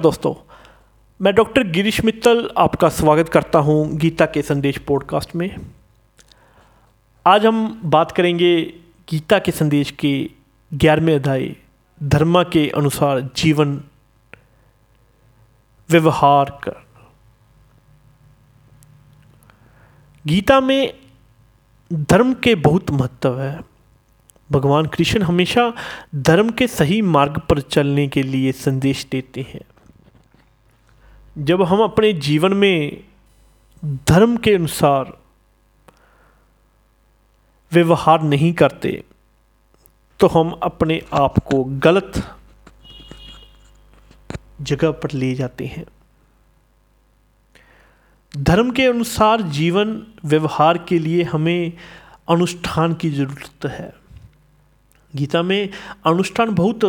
दोस्तों, मैं डॉक्टर गिरीश मित्तल आपका स्वागत करता हूँ गीता के संदेश पॉडकास्ट में। आज हम बात करेंगे गीता के संदेश के ग्यारहवें अध्याय, धर्म के अनुसार जीवन व्यवहार कर। गीता में धर्म के बहुत महत्व है। भगवान कृष्ण हमेशा धर्म के सही मार्ग पर चलने के लिए संदेश देते हैं। जब हम अपने जीवन में धर्म के अनुसार व्यवहार नहीं करते तो हम अपने आप को गलत जगह पर ले जाते हैं। धर्म के अनुसार जीवन, व्यवहार के लिए हमें अनुष्ठान की ज़रूरत है। गीता में अनुष्ठान बहुत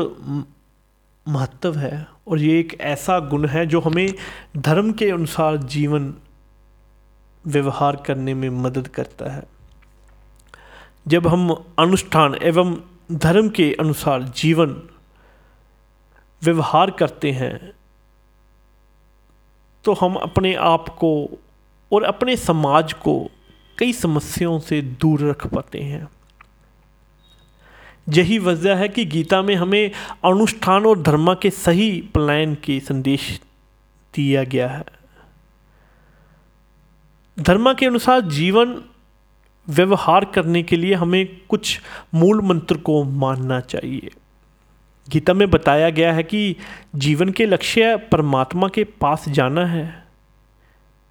महत्व है और ये एक ऐसा गुण है जो हमें धर्म के अनुसार जीवन व्यवहार करने में मदद करता है। जब हम अनुष्ठान एवं धर्म के अनुसार जीवन व्यवहार करते हैं तो हम अपने आप को और अपने समाज को कई समस्याओं से दूर रख पाते हैं। यही वजह है कि गीता में हमें अनुष्ठान और धर्म के सही प्लान के संदेश दिया गया है। धर्म के अनुसार जीवन व्यवहार करने के लिए हमें कुछ मूल मंत्र को मानना चाहिए। गीता में बताया गया है कि जीवन के लक्ष्य परमात्मा के पास जाना है।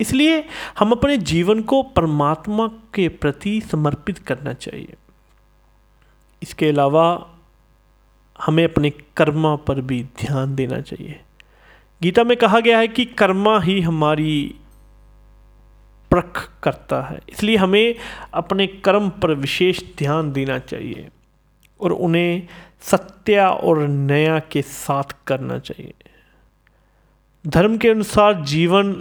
इसलिए हम अपने जीवन को परमात्मा के प्रति समर्पित करना चाहिए। इसके अलावा हमें अपने कर्मा पर भी ध्यान देना चाहिए। गीता में कहा गया है कि कर्मा ही हमारी प्रख करता है, इसलिए हमें अपने कर्म पर विशेष ध्यान देना चाहिए और उन्हें सत्य और नया के साथ करना चाहिए। धर्म के अनुसार जीवन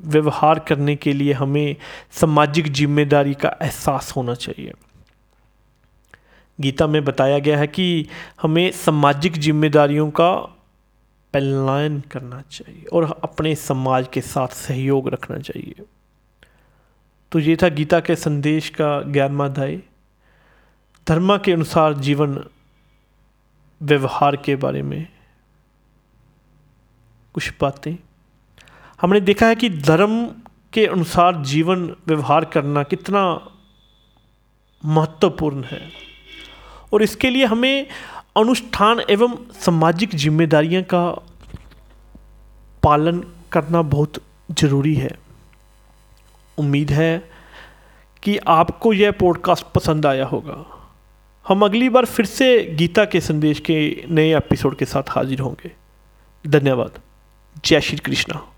व्यवहार करने के लिए हमें सामाजिक ज़िम्मेदारी का एहसास होना चाहिए। गीता में बताया गया है कि हमें सामाजिक जिम्मेदारियों का पलायन करना चाहिए और अपने समाज के साथ सहयोग रखना चाहिए। तो ये था गीता के संदेश का ज्ञानमा अध्याय धर्म के अनुसार जीवन व्यवहार के बारे में कुछ बातें। हमने देखा है कि धर्म के अनुसार जीवन व्यवहार करना कितना महत्वपूर्ण है। और इसके लिए हमें अनुष्ठान एवं सामाजिक जिम्मेदारियाँ का पालन करना बहुत ज़रूरी है। उम्मीद है कि आपको यह पॉडकास्ट पसंद आया होगा। हम अगली बार फिर से गीता के संदेश के नए एपिसोड के साथ हाजिर होंगे। धन्यवाद। जय श्री कृष्णा।